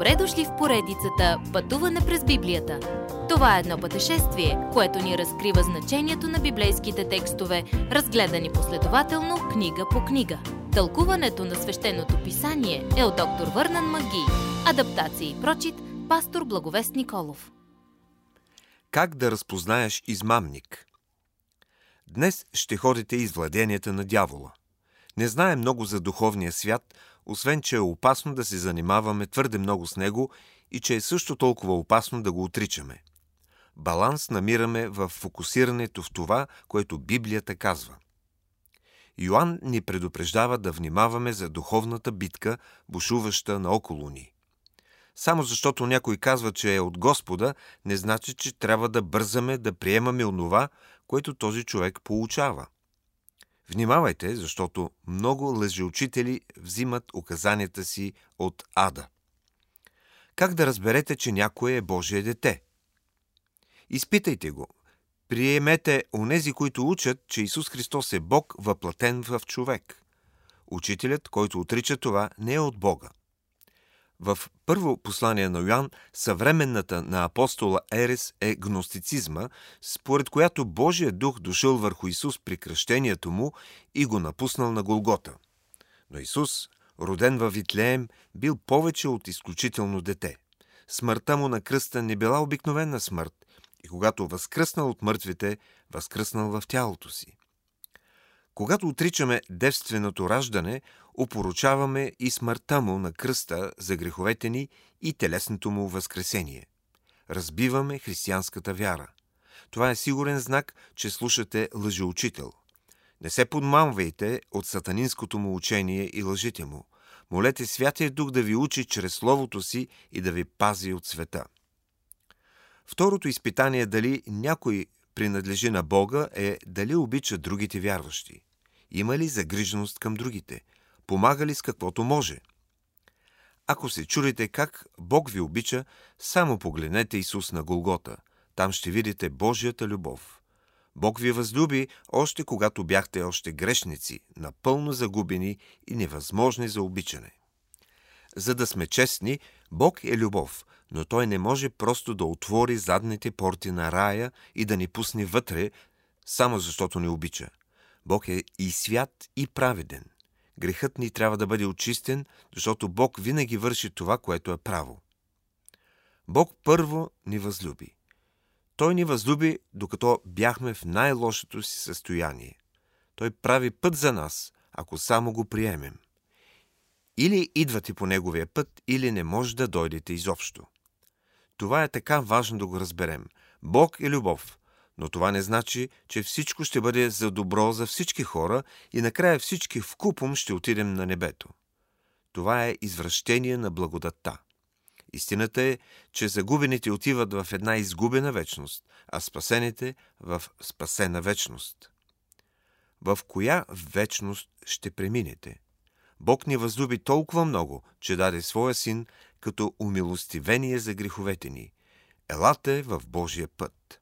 Добре дошли в поредицата Пътуване през Библията. Това е едно пътешествие, което ни разкрива значението на библейските текстове, разгледани последователно книга по книга. Тълкуването на свещеното писание е от доктор Върнан Маги. Адаптация и прочит, пастор Благовест Николов. Как да разпознаеш измамник? Днес ще ходите из владенията на дявола. Не знае много за духовния свят, освен че е опасно да се занимаваме твърде много с него и че е също толкова опасно да го отричаме. Баланс намираме в фокусирането в това, което Библията казва. Йоанн ни предупреждава да внимаваме за духовната битка, бушуваща наоколо ни. Само защото някой казва, че е от Господа, не значи, че трябва да бързаме да приемаме онова, което този човек получава – Внимавайте, защото много лъжеучители взимат указанията си от ада. Как да разберете, че някой е Божие дете? Изпитайте го. Приемете онези, които учат, че Исус Христос е Бог, въплатен в човек. Учителят, който отрича това, не е от Бога. В първо послание на Йоан, съвременната на апостола Ерес е гностицизма, според която Божия дух дошъл върху Исус при кръщението му и го напуснал на Голгота. Но Исус, роден във Витлеем, бил повече от изключително дете. Смъртта му на кръста не била обикновена смърт и когато възкръснал от мъртвите, възкръснал в тялото си. Когато отричаме девственото раждане, опоручаваме и смъртта му на кръста за греховете ни и телесното му възкресение. Разбиваме християнската вяра. Това е сигурен знак, че слушате лъжеучител. Не се подмамвайте от сатанинското му учение и лъжите му. Молете Святия Дух да ви учи чрез Словото си и да ви пази от света. Второто изпитание дали някой принадлежи на Бога е дали обича другите вярващи. Има ли загриженост към другите? Помага ли с каквото може? Ако се чудите как Бог ви обича, само погледнете Исус на Голгота. Там ще видите Божията любов. Бог ви възлюби още когато бяхте още грешници, напълно загубени и невъзможни за обичане. За да сме честни, Бог е любов, но Той не може просто да отвори задните порти на рая и да ни пусне вътре, само защото ни обича. Бог е и свят, и праведен. Грехът ни трябва да бъде очистен, защото Бог винаги върши това, което е право. Бог първо ни възлюби. Той ни възлюби, докато бяхме в най-лошото си състояние. Той прави път за нас, ако само го приемем. Или идвате по неговия път, или не може да дойдете изобщо. Това е така важно да го разберем. Бог е любов, но това не значи, че всичко ще бъде за добро за всички хора и накрая всички в купом ще отидем на небето. Това е извращение на благодатта. Истината е, че загубените отиват в една изгубена вечност, а спасените в спасена вечност. В коя вечност ще преминете? Бог ни възлюби толкова много, че даде своя син като умилостивение за греховете ни. Елате в Божия път.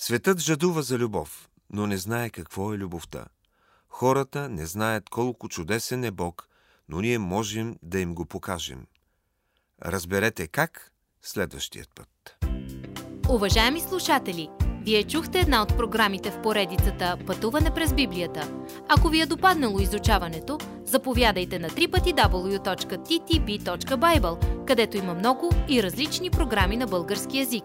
Светът жадува за любов, но не знае какво е любовта. Хората не знаят колко чудесен е Бог, но ние можем да им го покажем. Разберете как следващият път. Уважаеми слушатели, вие чухте една от програмите в поредицата Пътуване през Библията. Ако ви е допаднало изучаването, заповядайте на www.ttb.bible, където има много и различни програми на български язик.